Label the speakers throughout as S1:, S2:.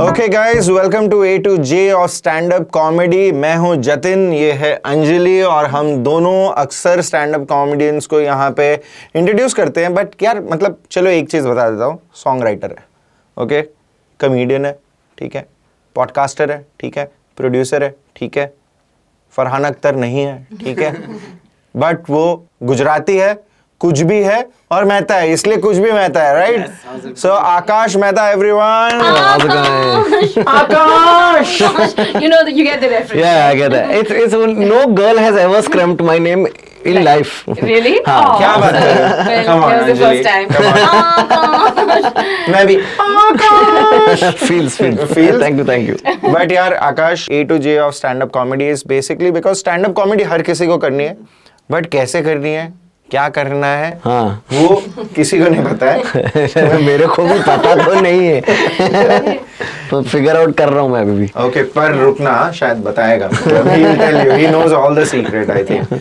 S1: Okay guys welcome to A to J of stand up comedy मैं हूँ जतिन ये है अंजलि और हम दोनों अक्सर स्टैंड अप कॉमेडियंस को यहाँ पे इंट्रोड्यूस करते हैं। बट यार मतलब चलो एक चीज़ बता देता हूँ। सॉन्ग राइटर है ओके okay? कमेडियन है ठीक है? पॉडकास्टर है ठीक है? प्रोड्यूसर है ठीक है? फरहान अख्तर नहीं है ठीक है? बट वो गुजराती है कुछ भी है और मेहता है इसलिए कुछ भी मेहता है
S2: right
S3: so Akash Mehta every one Akash no girl has ever scrumped my name in life
S1: क्या बात है? मैं भी.
S3: Feels
S1: feel
S3: thank you you
S1: but यार Akash A to J of stand up comedy is basically because stand up comedy हर किसी को करनी है. बट कैसे करनी है? क्या करना है?
S3: हाँ।
S1: वो किसी को नहीं पता है।
S3: मेरे को भी पता तो नहीं है। तो फिगर आउट कर रहा हूँ मैं अभी। भी
S1: ओके okay, पर रुकना शायद बताएगा। He will tell you he knows all the secret I think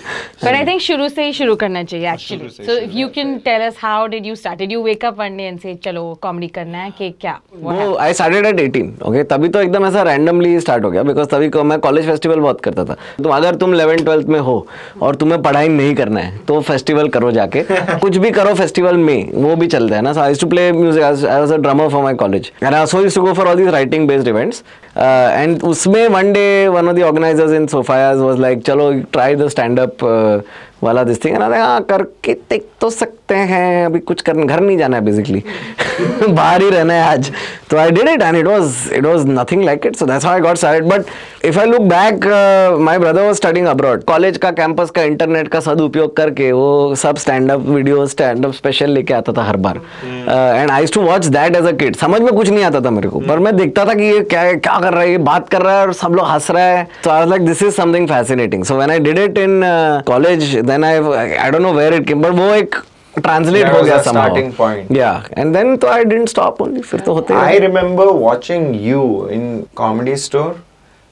S2: But I think शुरू से ही शुरू करना चाहिए actually. So if you can tell us how did you start? Did you wake up one day and say चलो comedy करना है कि क्या?
S3: वो आई स्टार्टेड एट 18 ओके तभी तो एकदम ऐसा रैंडमली स्टार्ट हो गया। बिकॉज़ तभी को मैं कॉलेज फेस्टिवल बहुत करता था। तो अगर तुम 11 12th में हो और तुम्हें पढ़ाई नहीं करना है तो फेस्टिवल करो जाके। कुछ भी करो फेस्टिवल में, वो भी चलता है ना। So I to play music as a drummer for my college and I so to go for all these writing based events and उसमें one day one of the organizers in Sofia's was like चलो try the stand up वाला this thing हाँ करके देख तो सकते हैं। अभी कुछ करने घर नहीं जाना है बेसिकली बाहर ही रहना है आज। तो I did it and it was it was nothing like it so that's how I got started but if I look back my brother was studying abroad college का कैंपस का इंटरनेट का सदुपयोग करके वो सब stand up video stand up special लेके आता था हर बार। And I to watch that as a kid समझ में कुछ नहीं आता था मेरे को। पर मैं देखता था कि ये क्या क्या कर रहा है बात कर रहा है और सब लोग हंस रहा है। तो I like this is something fascinating so when I did it in college then I I don't know where it came but वो एक ट्रांसलेट हो गया
S1: स्टार्टिंग पॉइंट
S3: या एंड देन तो आई डिडंट स्टॉप ओनली फिर तो होते
S1: I remember watching you in comedy store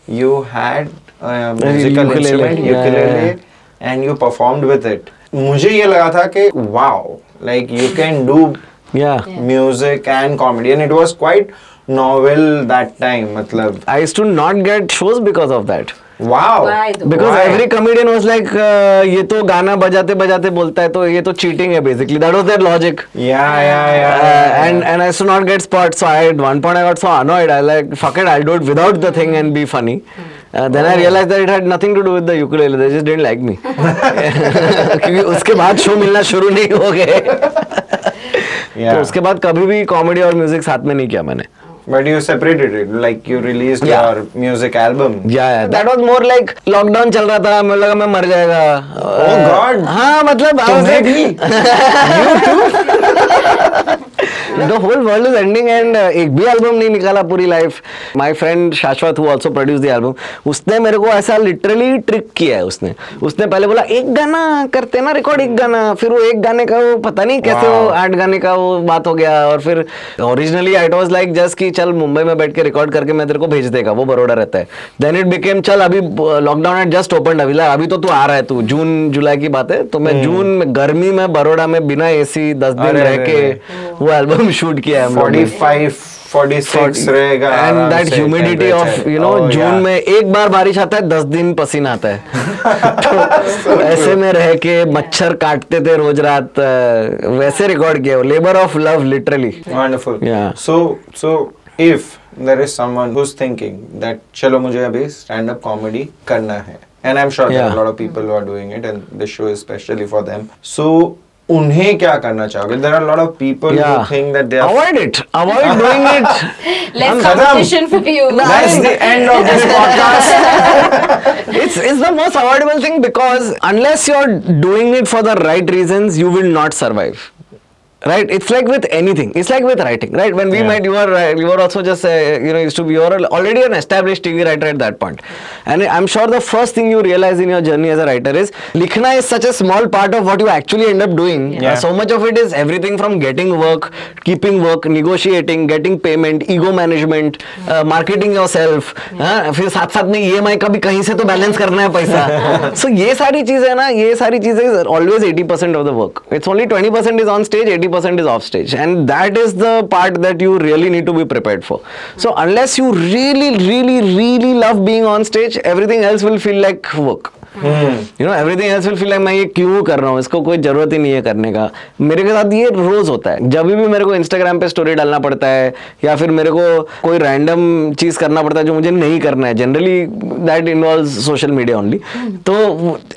S1: you had musical instrument ukulele and you performed with it मुझे ये लगा था कि wow like you can do
S3: या
S1: music and comedy and it was quite novel that time मतलब
S3: I used to not get shows because of that.
S1: wow
S2: Why though?
S3: Because
S1: Why?
S3: every comedian was like, uh, ये तो गाना बजाते बजाते बोलता है तो ये तो cheating है basically. That was their logic.
S1: yeah yeah yeah,
S3: Uh,
S1: yeah,
S3: and and I used to not get spots. So I at one point I got so annoyed. I like fuck it. I'll do it without the thing and be funny. Uh, then I realized that it had nothing to do with the ukulele. They just didn't like me. क्योंकि उसके बाद show मिलना शुरू नहीं हो गए
S1: yeah.
S3: तो उसके बाद कभी भी कॉमेडी और म्यूज़िक साथ में नहीं किया मैंने
S1: but you separated it like you released
S3: Yeah.
S1: your music album
S3: या that was more like lockdown चल रहा था मुझे लगा मैं मर जाएगा
S1: Oh God.
S3: हाँ मतलब I was
S1: तुम्हें
S3: like-
S1: भी
S3: the whole world is ending and uh, एक भी एल्बम नहीं निकाला पूरी life my friend Shashwat who also produce the album उसने मेरे को ऐसा लिटरली ट्रिक किया है उसने. उसने पहले बोला एक गाना करते ना रिकॉर्ड एक गाना. फिर वो एक गाने का वो पता नहीं कैसे वो आठ गाने का वो बात हो गया और फिर originally it was like just कि चल मुंबई में बैठ के रिकॉर्ड करके मैं तेरे को भेज देगा वो बड़ोड़ा रहता है. देन इट बिकेम चल अभी लॉकडाउन एट जस्ट ओपन अभी अभी तो तू आ रहा है तू जून जुलाई की बात है तो मैं जून में गर्मी में बड़ोड़ा में बिना एसी दस दिन रह के वो एल्बम रूम शूट किया है
S1: 45 46
S3: एंड दैट ह्यूमिडिटी एक बार बारिश आता है दस दिन पसीना आता है। तो ऐसे में रह के मच्छर काटते थे रोज रात वैसे रिकॉर्ड किया labour of
S1: love
S3: literally
S1: so so if there is someone that चलो मुझे अभी स्टैंड अप कॉमेडी करना है and I am sure
S3: that
S1: a lot of people are doing it and this show is specially for them so उन्हें क्या करना चाहोगे? There are a lot of people who think that they are
S3: avoid it avoid doing it
S2: Less
S1: खत्म.
S2: competition for you.
S1: That's the end of this podcast.
S3: it's it's the most avoidable thing because unless you're doing it for the right reasons you will not survive right it's like with anything it's like with writing right when we
S1: Yeah.
S3: met you were uh, you were also just uh, you know used to be you were already an established tv writer at that point and i'm sure the first thing you realize in your journey as a writer is likhna is such a small part of what you actually end up doing
S1: Yeah.
S3: Uh, so much of it is everything from getting work keeping work negotiating getting payment ego management uh, marketing yourself हाँ, फिर साथ साथ में EMI का भी कहीं से तो बैलेंस करना है पैसा सो ये सारी चीजें ना ये सारी चीजें always 80% of the work it's only 20% is on stage 80% 90% is off stage and that is the part that you really need to be prepared for. So unless you really really really love being on stage everything else will feel like work you know everything else will feel like मैं ये क्यों कर रहा हूँ? इसको कोई ज़रूरत ही नहीं है करने का। मेरे के साथ ये रोज होता है। जब भी मेरे को इंस्टाग्राम पे स्टोरी डालना पड़ता है या फिर मेरे को कोई रैंडम चीज़ करना पड़ता है जो मुझे नहीं करना है generally that involve social media only तो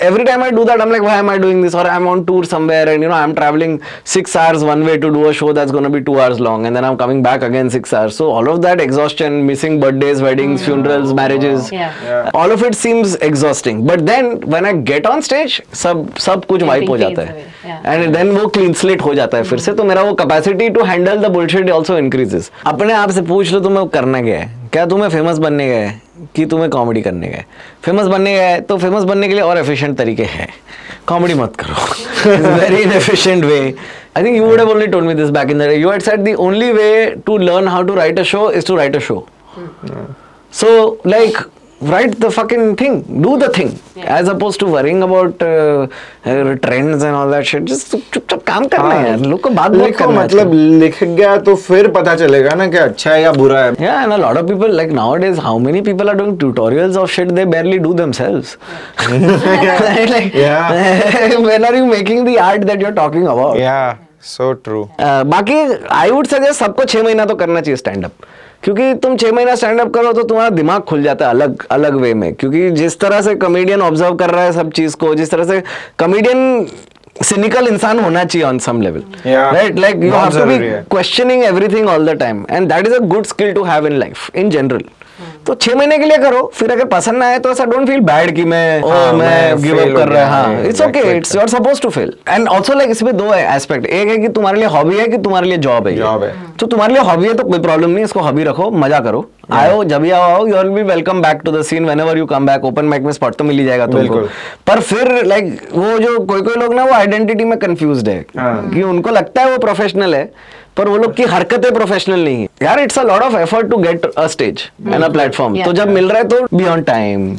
S3: every time I do that I like why am I doing this और I am on tour somewhere and you know I am travelling six hours one way to do a show that's gonna be two hours long and then I am coming back again six hours so all of that exhaustion missing birthdays weddings funerals marriages
S2: Yeah.
S3: all of it seems exhausting. But then when i get on stage सब सब कुछ wipe हो जाता है। And then वो clean slate हो जाता है फिर से तो मेरा वो capacity to handle the bullshit also increases अपने आप से पूछ लो तुम्हें करना क्या है? क्या तुम्हें फ़ेमस बनने गए कि तुम्हें कॉमेडी करने गए फ़ेमस बनने गए तो फ़ेमस बनने के लिए और एफिशिएंट तरीके हैं। कॉमेडी मत करो। Very inefficient way I think you would have only told me this back in the you had said the only way to learn how to write a show is to write a show So, like, write the fucking thing, do the thing, yeah. as opposed to worrying about uh, uh, trends and all that shit. Just चुपचाप काम करना है यार लोग को बात बहुत करना है
S1: मतलब लिख गया तो फिर पता चलेगा ना कि अच्छा है या बुरा है
S3: Yeah, and a lot of people like nowadays, how many people are doing tutorials of shit they barely do themselves? like,
S1: Yeah.
S3: when are you making the art that you're talking about?
S1: या so true
S3: Uh, बाकी I would suggest सबको छह महीना तो करना चाहिए stand up क्योंकि तुम छह महीना स्टैंड अप करो तो तुम्हारा दिमाग खुल जाता है अलग अलग वे में। क्योंकि जिस तरह से कॉमेडियन ऑब्ज़र्व कर रहा है सब चीज़ को जिस तरह से कॉमेडियन सिनिकल इंसान होना चाहिए on some level
S1: right
S3: like you have
S1: to be
S3: questioning everything all the time and that is a good skill to have in life in general तो छह महीने के लिए करो फिर अगर पसंद ना आए तो ऐसा डोंट फील बैड कि मैं ओ
S1: हाँ,
S3: मैं
S1: मैं
S3: गिव अप कर रहा हाँ। It's
S1: okay
S3: it's you are suppose to fail and also like इसमें दो है एस्पेक्ट एक है कि तुम्हारे लिए हॉबी है कि तुम्हारे लिए जॉब है।
S1: Job है।
S3: तो तुम्हारे लिए हॉबी है तो कोई प्रॉब्लम नहीं इसको हॉबी रखो मज़ा करो। आयो जब भी आओ you will be welcome back to the scene whenever you come back open mic में स्पॉट तो मिल ही जाएगा तुमको। पर फिर लाइक वो जो कोई कोई लोग ना वो आइडेंटिटी में कंफ्यूज है।
S1: हाँ।
S3: कि उनको लगता है वो प्रोफेशनल है पर वो लोग की हरकतें प्रोफेशनल नहीं है। यार it's a lot of effort to get a stage and a
S2: platform
S3: तो जब मिल रहा है तो be on
S1: time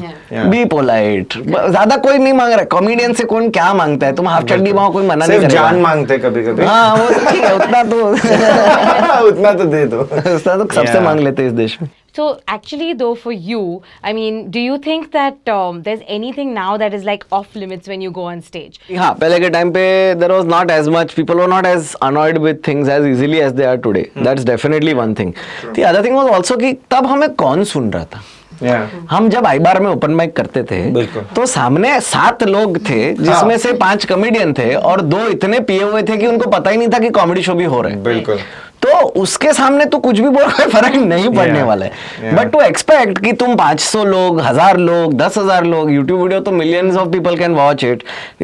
S3: be polite ज़्यादा कोई नहीं मांग रहा है। कॉमेडियन से कौन क्या माँगता है? तुम हाफ़ चंडी मांगो कोई मना नहीं करेगा।
S1: जान मांगते कभी कभी
S3: हाँ वो तो ठीक है उतना तो
S1: उतना तो दे दो।
S3: उतना तो सबसे मांग लेते हैं इस देश में।
S2: So actually, though, for you, I mean, do you think that um, there's anything now that is like off limits when you go on stage?
S3: हाँ पहले के टाइम पे there was not as much people were not as annoyed with things as easily as they are today that's definitely one thing the other thing was also कि तब हमें कौन सुन रहा था?
S1: या
S3: हम जब आई बार में ओपन माइक करते थे तो सामने सात लोग थे जिसमें से पाँच कॉमेडियन थे और दो इतने पिए हुए थे कि उनको पता ही नहीं था कि कॉमेडी शो भी हो रहे हैं।
S1: बिल्कुल।
S3: तो उसके सामने तो कुछ भी बोल कोई फ़र्क नहीं पड़ने
S1: Yeah.
S3: वाला है। बट टू एक्सपेक्ट कि तुम 500 लोग हज़ार लोग दस हज़ार लोग यूट्यूब वीडियो तो millions of people can watch it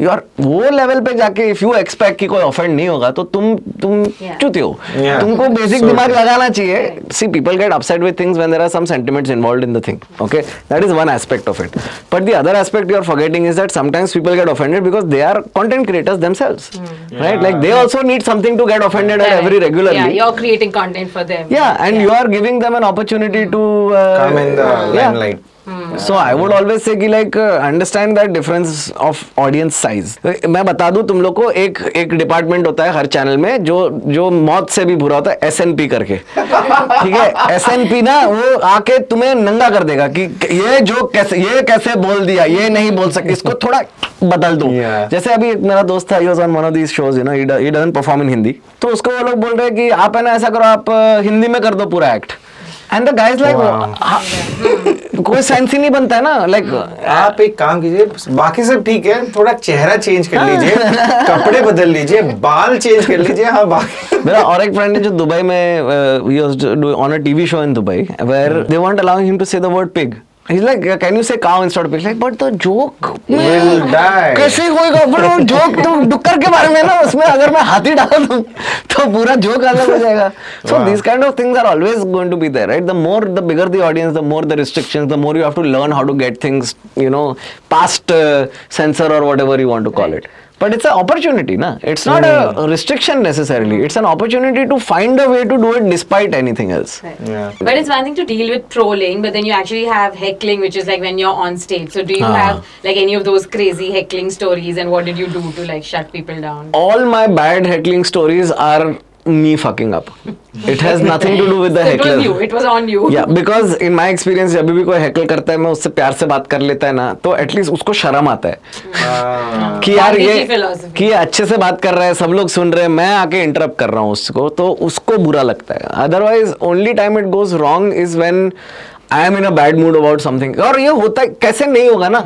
S3: और वो लेवल पे जाके इफ़ यू एक्सपेक्ट कि कोई ऑफेंड नहीं होगा तो तुम तुम
S2: Yeah.
S3: चुते हो
S1: Yeah.
S3: तुमको बेसिक
S1: So
S3: दिमाग लगाना चाहिए। See people get upset with things when there are some sentiments involved in the thing okay that is one aspect of it but the other aspect you are forgetting is that sometimes people get offended because they are content creators themselves right like they also need something to get offended at every regularly
S2: Yeah, you're creating content for them.
S3: Yeah, and you are giving them an opportunity to uh,
S1: Come in the
S3: yeah.
S1: limelight.
S3: So I would always say कि like uh, understand that difference of audience size. मैं बता दूँ तुम लोग को एक एक department होता है हर चैनल में जो जो मौत से भी बुरा होता है एस करके। ठीक है? एस ना वो आके तुम्हें नंगा कर देगा कि ये जो कैसे ये कैसे बोल दिया ये नहीं बोल सकते इसको थोड़ा बदल दो।
S1: Yeah.
S3: जैसे अभी एक मेरा दोस्त था was on one of these shows you know he doesn't perform in Hindi तो उसको वो लोग बोल रहे हैं कि आप है ना ऐसा करो आप हिंदी में कर दो पूरा act and the guys like कोई सेंस ही नहीं बनता है ना लाइक like,
S1: आप एक काम कीजिए बाकी सब ठीक है थोड़ा चेहरा चेंज कर लीजिए कपड़े बदल लीजिए बाल चेंज कर लीजिए हाँ बाकी
S3: मेरा और एक फ्रेंड है जो दुबई में he was on a TV show in Dubai where they want allow him to say the word pig He's like, can you say cow instead of pig? Like, but the joke
S1: Will die.
S3: कैसे होएगा but वो joke तो डुक्कर के बारे में ना उसमें अगर मैं हाथी डाल दूँ तो पूरा joke अलग हो जाएगा so
S1: Wow.
S3: these kind of things are always going to be there right the more the bigger the audience the more the restrictions the more you have to learn how to get things you know past uh, censor or whatever you want to call it But it's an opportunity, na? It's not a restriction necessarily. It's an opportunity to find a way to do it despite anything else.
S1: Yeah.
S2: But it's one thing to deal with trolling, but then you actually have heckling, which is like when you're on stage. So do you
S3: Ah.
S2: have like any of those crazy heckling stories, and what did you do to like shut people down?
S3: All my bad heckling stories are me fucking up. It has nothing to do with the
S2: So it was you. It was on you.
S3: या because in my experience जब भी कोई हैकल करता है मैं उससे प्यार से बात कर लेता है ना तो एटलीस्ट उसको शर्म आता है
S1: Ah.
S3: कि यार ये
S2: कि
S3: ये अच्छे से बात कर रहा है सब लोग सुन रहे हैं मैं आके इंटरप्ट कर रहा हूँ उसको तो उसको बुरा लगता है otherwise only time it goes wrong is when I am in a bad mood about something और ये होता है कैसे नहीं होगा ना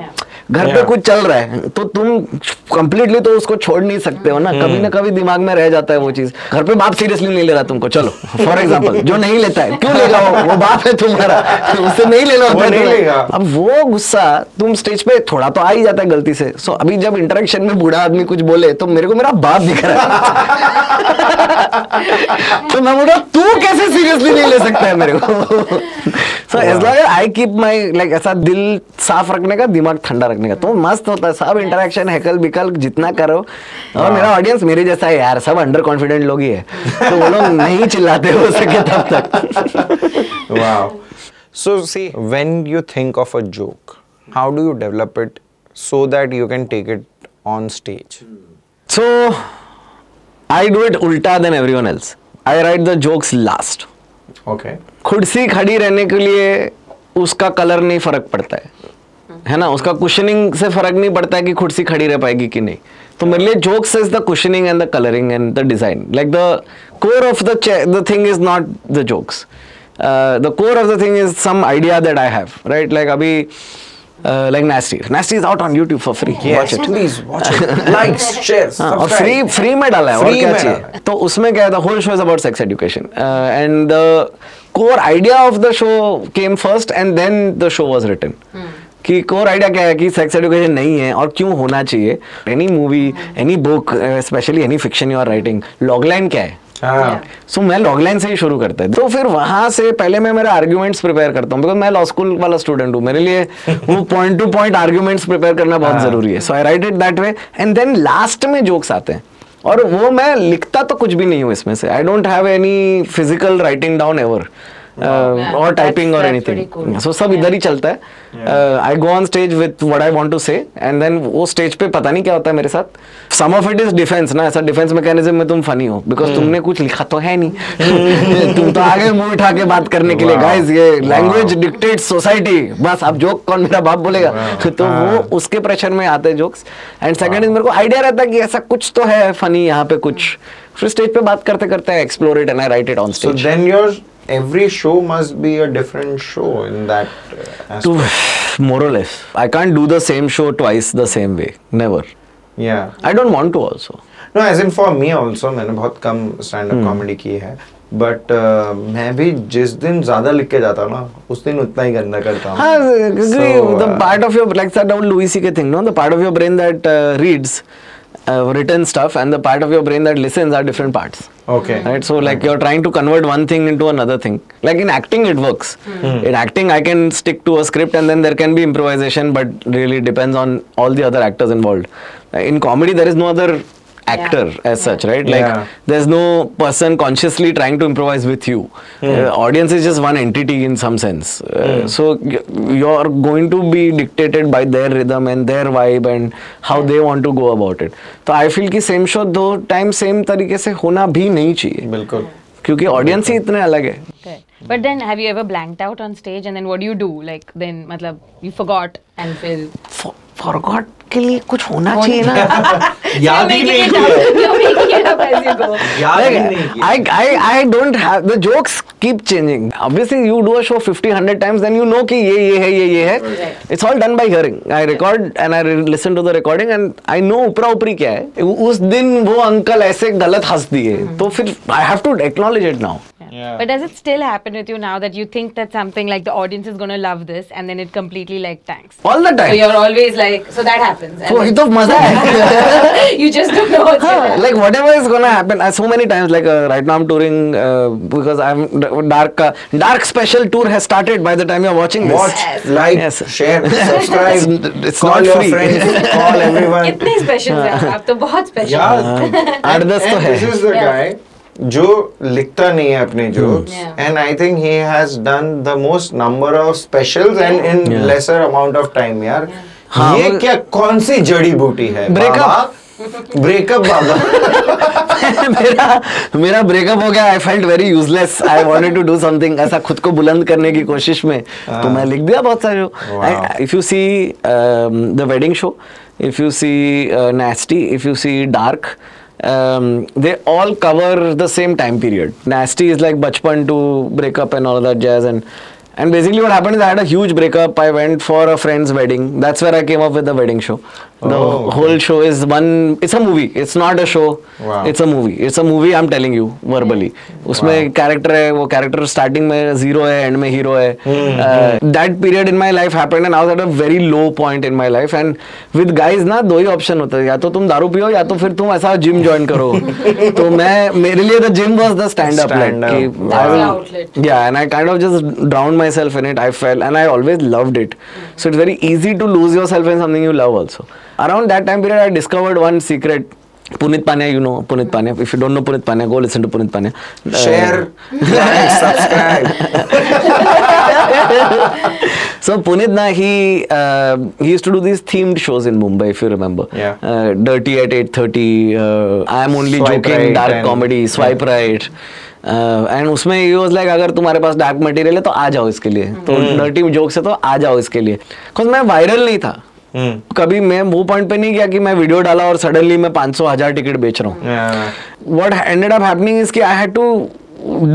S3: घर पे कुछ चल रहा है तो तुम कंप्लीटली तो उसको छोड़ नहीं सकते हो ना। कभी ना कभी दिमाग में रह जाता है वो चीज़। घर पे बाप सीरियसली नहीं ले रहा तुमको चलो। फॉर एग्ज़ाम्पल जो नहीं लेता है क्यों लेगा वो वो बाप है तुम्हारा। उससे नहीं लेना
S1: वो
S3: होता है
S1: लेगा।
S3: अब वो गुस्सा तुम स्टेज पे थोड़ा तो आ ही जाता है गलती से। सो अभी जब इंटरेक्शन में बूढ़ा आदमी कुछ बोले तो मेरे को मेरा बाप दिख रहा है। तो मैं बोल रहा तू कैसे सीरियसली नहीं ले सकता है मेरे को? So as long I keep my like ऐसा दिल साफ़ रखने का दिमाग ठंडा रखने करने का। तो मस्त होता है सब इंटरेक्शन हैकल बिकल जितना करो। और मेरा ऑडियंस मेरे जैसा है यार सब अंडर कॉन्फिडेंट लोग ही है। तो वो लोग नहीं चिल्लाते हो सके तब तक।
S1: Wow so see when you think of a joke how do you develop it so that you can take it on stage
S3: so I do it उल्टा then everyone else I write the jokes last
S1: okay
S3: खुर्सी खड़ी रहने के लिए उसका colour नहीं फ़र्क पड़ता है। है ना? उसका कुशनिंग से फ़र्क नहीं पड़ता है कि कुर्सी खड़ी रह पाएगी कि नहीं। तो मेरे लिए jokes is the cushioning and the colouring and the design like the core of the the thing is not the jokes the core of the thing is some idea that I have right like अभी like nasty nasty is out on YouTube for free watch it
S1: please watch it. Likes, shares,
S3: हाँ, और
S1: subscribe.
S3: Free free में डाला है और
S1: Free
S3: क्या
S1: में
S3: चाहिए। तो उसमें क्या है? The whole show is about sex education and the core idea of the show came first and then the show was written कि कोर आइडिया क्या है कि सेक्स एडुकेशन नहीं है और क्यों होना चाहिए? Any movie any book specially any fiction you are writing logline क्या है?
S1: हाँ.
S3: सो मैं लॉगलाइन से ही शुरू करता है। तो फिर वहाँ से पहले मैं मेरे आर्ग्यूमेंट्स प्रिपेयर करता हूँ। बिकॉज़ मैं लॉ स्कूल वाला स्टूडेंट हूँ। मेरे लिए वो point to point arguments prepare करना बहुत
S1: हाँ.
S3: ज़रूरी है। So I write it that way and then last में जोक्स आते हैं। और वो मैं लिखता तो कुछ भी नहीं हूँ इसमें से। I don't have any physical writing down
S2: ever
S3: और टाइपिंग और एनीथिंग सो सब इधर ही चलता है I go on stage with what I want to say and then वो स्टेज पे पता नहीं क्या होता है मेरे साथ some of it is defence ना ऐसा डिफेंस मैकेनिज्म में तुम फनी हो बिकॉज़ तुमने कुछ लिखा तो है नहीं तुम तो आगे मुँह उठा के बात करने के लिए. गाइस ये. लैंग्वेज डिक्टेट्स सोसाइटी बस अब जोक कौन मेरा बाप बोलेगा. तो वो. उसके प्रेशर में आते हैं जोक्स एंड सेकंड इज़ मेरे को आइडिया रहता है कि ऐसा कुछ तो है फनी यहाँ पे कुछ फिर स्टेज पे बात करते करते explore it and I write it
S1: on
S3: stage
S1: then your every show must be a different show in that uh,
S3: to
S1: aspect.
S3: more or less i can't do the same show twice the same way never
S1: Yeah.
S3: i don't want to also
S1: No, as in for me also मैंने बहुत कम stand up comedy की है but मैं भी जिस दिन ज़्यादा लिख के जाता हूँ ना उस दिन उतना ही गंदा करता हूँ
S3: हाँ, agree.
S1: So,
S3: the
S1: uh,
S3: part of your like that old Louis C.K. thing, no? The part of your brain that uh, reads uh, written stuff and the part of your brain that listens are different parts.
S1: Okay.
S3: Right. So like you're trying to convert one thing into another thing. Like in acting, it works. Hmm. In acting, I can stick to a script and then there can be improvisation, but really depends on all the other actors involved. In comedy, there is no other actor as such right like
S1: Yeah.
S3: there's no person consciously trying to improvise with you Uh, audience is just one entity in some sense Uh, so y- you're going to be dictated by their rhythm and their vibe and how they want to go about it तो I feel कि same show दो time same तरीके से होना भी नहीं चाहिए
S1: बिल्कुल
S3: क्योंकि ऑडियंस ही इतने अलग है
S2: Good. But then, have you ever blanked out on stage, and then what do you do? Like, then, matlab, you forgot and feel.
S3: Forgot के लिए कुछ होना चाहिए ना
S1: याद ही नहीं किया ही
S3: I, I, I don't have the jokes keep changing. Obviously, you do a show 50, 100 times, then you know कि ये ये है ये ये है. All done by hearing. I record and I re- listen to the recording and I know ऊपरा ऊपरी क्या है. उस दिन वो अंकल ऐसे गलत हंस दिए. तो फिर I have to acknowledge it now.
S1: Yeah.
S2: But does it still happen with you now that you think that something like the audience is going to love this, and then it completely like tanks?
S3: All the time.
S2: So you're always like, so that happens.
S3: तो वही
S2: then
S3: तो मज़ा
S2: you just don't know what's
S3: हाँ,
S2: gonna
S3: like whatever always gonna happen. Uh, so many times, like uh, right now I'm touring uh, because I'm dark. Uh, dark special tour has started by the time you're watching this.
S1: Watch, yes. like,
S3: Yes.
S1: share, subscribe.
S3: It's- it's
S1: call
S3: not
S1: your
S3: free.
S1: friends, call everyone.
S2: कितने special हैं आप तो बहुत special
S1: Yeah.
S3: आठ दस तो
S1: And
S3: है
S1: this is the
S2: Yeah.
S1: guy जो लिखता नहीं है अपने
S2: Yeah.
S1: and I think he has done the most number of specials and in
S3: Yeah.
S1: lesser amount of time यार
S3: हाँ,
S1: ये क्या कौन सी जड़ी बूटी है?
S3: Breakup.
S1: ब्रेकअप बाबा।
S3: मेरा मेरा ब्रेकअप हो गया। I felt very useless I wanted to do something ऐसा खुद को बुलंद करने की कोशिश में। तो मैं लिख दिया बहुत सारे. If you see the wedding show if you see nasty if you see dark um, they all cover the same time period. Nasty is like bachpan to break up and all that jazz and and basically what happened is I had a huge breakup. I went for a friend's wedding. That's where I came up with the wedding show. The
S1: Oh, okay.
S3: whole show is one. It's a movie. It's not a show.
S1: Wow.
S3: It's a movie. It's a movie. I'm telling you verbally. उसमें character है वो character starting में zero है and में hero है
S1: Hmm,
S3: that period in my life happened and I was at a very low point in my life and with guys ना दो ही option होते हैं या तो तुम दारू पियो या तो फिर तुम ऐसा जिम ज्वाइन करो तो मैं मेरे लिए the gym was the stand up like
S1: Stand up.
S3: कि
S1: Wow.
S3: I will-
S2: Outlet.
S3: yeah and i kind of just drowned myself in it i fell and i always loved it so it's very easy to lose yourself in around that time period I discovered one secret Punit Pania you know Punit Pania if you don't know Punit Pania go listen
S1: to Punit Pania
S3: share so Punit ना ही ही used to do this themed shows in Mumbai if you remember dirty at eight thirty I am only joking dark comedy swipe right and उसमें ही was like अगर तुम्हारे पास dark material है तो आ जाओ इसके लिए. तो डर्टी जोक्स है तो आ जाओ इसके लिए. बिकॉज़ मैं वायरल नहीं था. कभी मैं वो पॉइंट पे नहीं गया कि मैं वीडियो डाला और सडनली मैं 500 हज़ार टिकट बेच रहा हूँ what ended up happening is कि I had to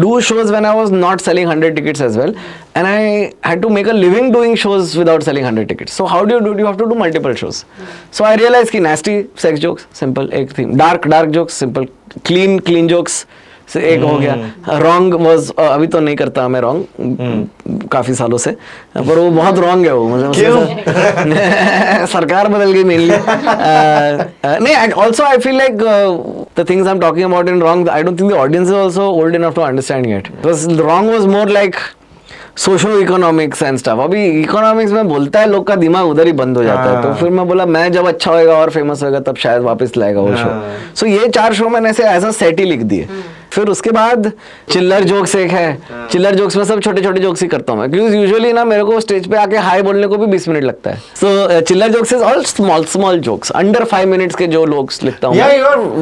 S3: do shows when I was not selling 100 tickets as well and I had to make a living doing shows without selling 100 tickets so how do you do you have to do multiple shows so I realized कि nasty sex jokes simple एक theme dark dark jokes simple clean clean jokes से एक हो गया। Wrong was अभी तो नहीं करता मैं रॉन्ग काफ़ी सालों से पर वो बहुत रॉन्ग है वो मुझे क्यों? सरकार बदल गई मेनली नहीं also I feel like the things I am talking about in wrong I don't think the audience is also old enough to understand it because wrong was more like socio economics and stuff अभी economics में बोलता है लोग का दिमाग उधर ही बंद हो जाता है। तो
S1: हाँ।
S3: फिर मैं बोला मैं जब अच्छा होएगा और फ़ेमस होएगा तब शायद वापस लाएगा वो शो
S1: हाँ।
S3: सो ये चार शो मैंने ऐसे एज अ सेट ही लिख दिए। फिर उसके बाद चिल्लर जोक्स एक है। चिल्लर जोक्स में सब छोटे छोटे जोक्स ही करता हूँ मैं। क्योंकि यूजुअली ना मेरे को स्टेज पे आके हाई बोलने को भी 20 मिनट लगता है। सो चिल्लर jokes is all small small jokes under five minutes के जो लोग लिखता हूँ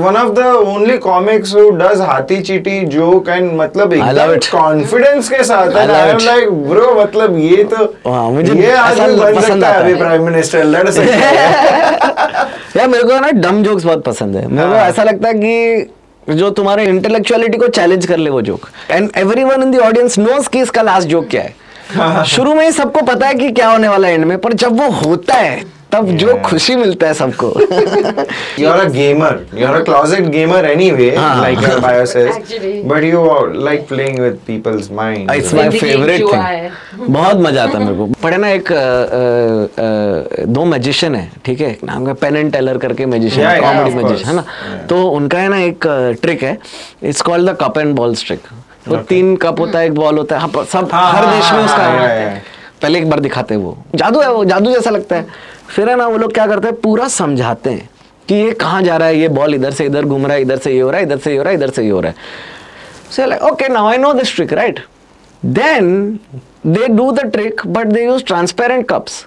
S1: one of the only comics who does हाथी चीटी joke and मतलब एकदम
S3: it.
S1: के साथ and
S3: love
S1: I'm
S3: it.
S1: मतलब ये तो
S3: हाँ, मुझे
S1: ये आदमी बन सकता है अभी प्राइम मिनिस्टर लड़ सकता है।
S3: यार मेरे को ना डम जोक्स बहुत पसंद है। मेरे को
S1: हाँ।
S3: ऐसा लगता है कि जो तुम्हारे इंटेलेक्चुअलिटी को चैलेंज कर ले वो joke and every one in the audience knows कि इसका लास्ट जोक क्या है. शुरू में ही सबको पता है कि क्या होने वाला है एंड में पर जब वो होता है तब yeah. जो खुशी मिलता है सबको।
S1: You're a gamer. You're a closet gamer anyway
S3: हाँ।
S1: like your bio says.
S2: Actually.
S1: but you are like playing with people's minds.
S3: It's
S2: my
S3: favourite
S2: thing
S3: बहुत मज़ा आता है मेरे को। पढ़े ना एक अ, अ, अ, दो मैजिशियन है ठीक है? नाम का पेन एंड टेलर करके magician
S1: Yeah, yeah, comedy
S3: magician है ना?
S1: Course.
S3: तो उनका है ना एक ट्रिक है। It's called the cup and balls trick वो तीन कप होता है एक बॉल होता है हाँ, सब
S1: हाँ,
S3: हर
S1: हाँ,
S3: देश में उसका पहले एक बार दिखाते हैं वो। जादू है वो जादू जैसा लगता है। फिर है ना वो लोग क्या करते हैं पूरा समझाते हैं कि ये कहाँ जा रहा है ये बॉल इधर से इधर घूम रहा है इधर से ये हो रहा है इधर से ये हो रहा है इधर से ये हो रहा है। So like okay now I know this trick right then they do the trick but they use transparent cups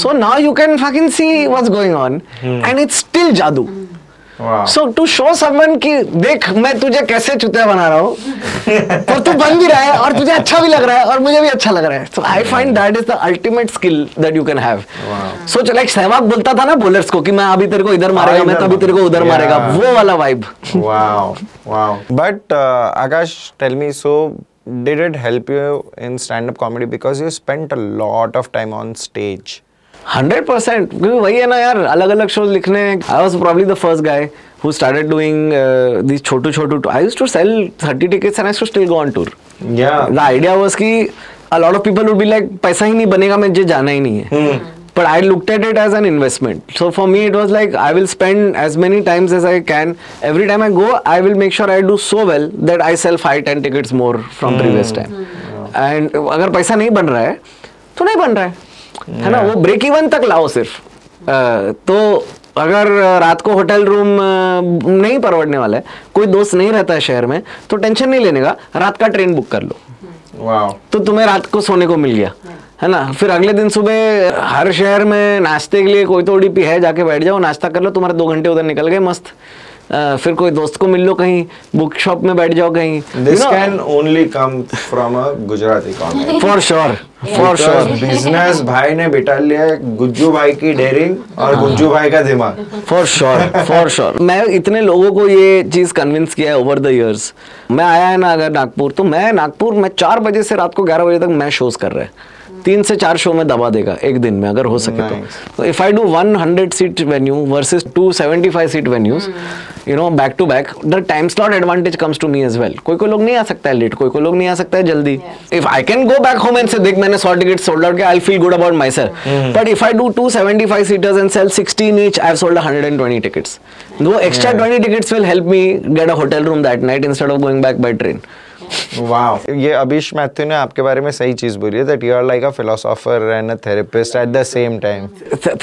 S3: so now you can fucking see what's going on and it's still
S1: जादू.
S3: So to show समन की देख मैं तुझे कैसे चुतिया बना रहा हूँ। और तू बन भी रहा है और तुझे अच्छा भी लग रहा है और मुझे भी अच्छा लग रहा है। So I find that is the ultimate skill that you can have so चल लाइक सहवाग बोलता था ना बोलर्स को कि मैं अभी तेरे को इधर मारेगा मैं तभी तेरे को उधर मारेगा। वो वाला
S1: vibe but Akash tell me so did it help you in stand up comedy because you spent a lot of time on stage
S3: hundred percent क्योंकि वही है ना यार अलग अलग शोज़ लिखने I was probably the first guy who started doing this Chhotu Chhotu I use to sell thirty tickets and I still go on
S1: tour
S3: the idea was की a lot of people would be like पैसा ही नहीं बनेगा मुझे जाना ही नहीं है. But I look at it as an investment so for me it was like I will spend as many times as I can every time I go I will make sure I do so well that I sell five ten tickets more from previous time and अगर पैसा नहीं बन रहा है तो नहीं बन रहा है। है ना वो ब्रेक इवन तक लाओ सिर्फ़। तो अगर रात को होटल रूम नहीं परवड़ने वाला है कोई दोस्त नहीं रहता है शहर में तो टेंशन नहीं लेने का रात का ट्रेन बुक कर लो। तो तुम्हें रात को सोने को मिल गया है ना? फिर अगले दिन सुबह हर शहर में नाश्ते के लिए कोई तो उडीपी है जाके बैठ जाओ नाश्ता कर लो तुम्हारे दो घंटे उधर निकल गए मस्त। फिर कोई दोस्त को मिल लो कहीं बुक शॉप में बैठ जाओ कहीं।
S1: This can only come from a Gujarati comedy
S3: for sure for sure
S1: business भाई ने बिठा लिया है गुज्जू भाई की डेयरिंग और गुज्जू भाई का दिमाग
S3: फॉर श्योर फॉर श्योर मैं इतने लोगों को ये चीज़ कन्विंस किया है ओवर द इयर्स मैं आया है ना अगर नागपुर तो मैं नागपुर में चार बजे से रात को ग्यारह बजे तक मैं शोज़ कर रहा है। तीन से चार शो में दबा देगा एक दिन में अगर हो सके तो। If I do 100 seat venue versus 275 seat venues you know back to back the time slot advantage comes to me as well कोई कोई लोग नहीं आ सकता है लेट कोई कोई लोग नहीं आ सकता है जल्दी। If I can go back home and say देख मैंने 100 टिकट सोल्ड आउट किया I feel good about myself but if I do 275 seaters and sell 16 each i have sold 120 tickets. Those extra 20 tickets will help me get a hotel room that night instead of going back by train.
S1: Wow ये अभिश Matthew ने आपके बारे में सही चीज़ बोली है that you are like a philosopher and a therapist at the same time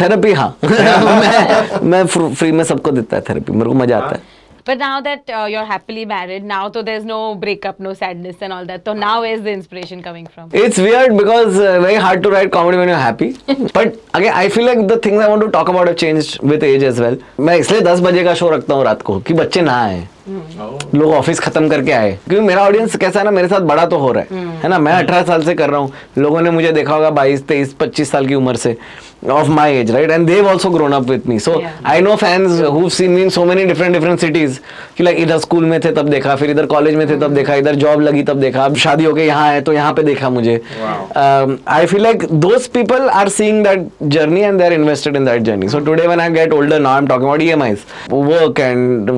S3: therapy हाँ। मैं मैं फ्री में सबको देता है थेरेपी मेरे को मज़ा आता है।
S2: But now that uh, you're happily married, now so there's no breakup, no sadness and all that. So now where's the inspiration coming from?
S3: It's weird because uh, very hard to write comedy when you're happy. but again, I feel like the things I want to talk about have changed with age as well. मैं इसलिए 10 बजे का show रखता हूँ रात को कि बच्चे ना आए लोग ऑफ़िस खत्म करके आए क्योंकि मेरा ऑडियंस कैसा है ना मेरे साथ बड़ा तो हो रहा है है ना मैं 18 साल से कर रहा हूँ लोगों ने मुझे देखा होगा 22 23 25 साल की उम्र से of my age, right? And they've also grown up with me. So
S2: yeah.
S3: I know fans who've seen me in so many different different cities कि लाइक इधर स्कूल में थे तब देखा फिर इधर कॉलेज में थे तब देखा इधर जॉब लगी तब देखा अब शादी हो गई यहाँ आए तो यहाँ पे देखा मुझे। I feel like those people are seeing that journey and they are invested in that journey so today when I get older now I am talking about EMIs work and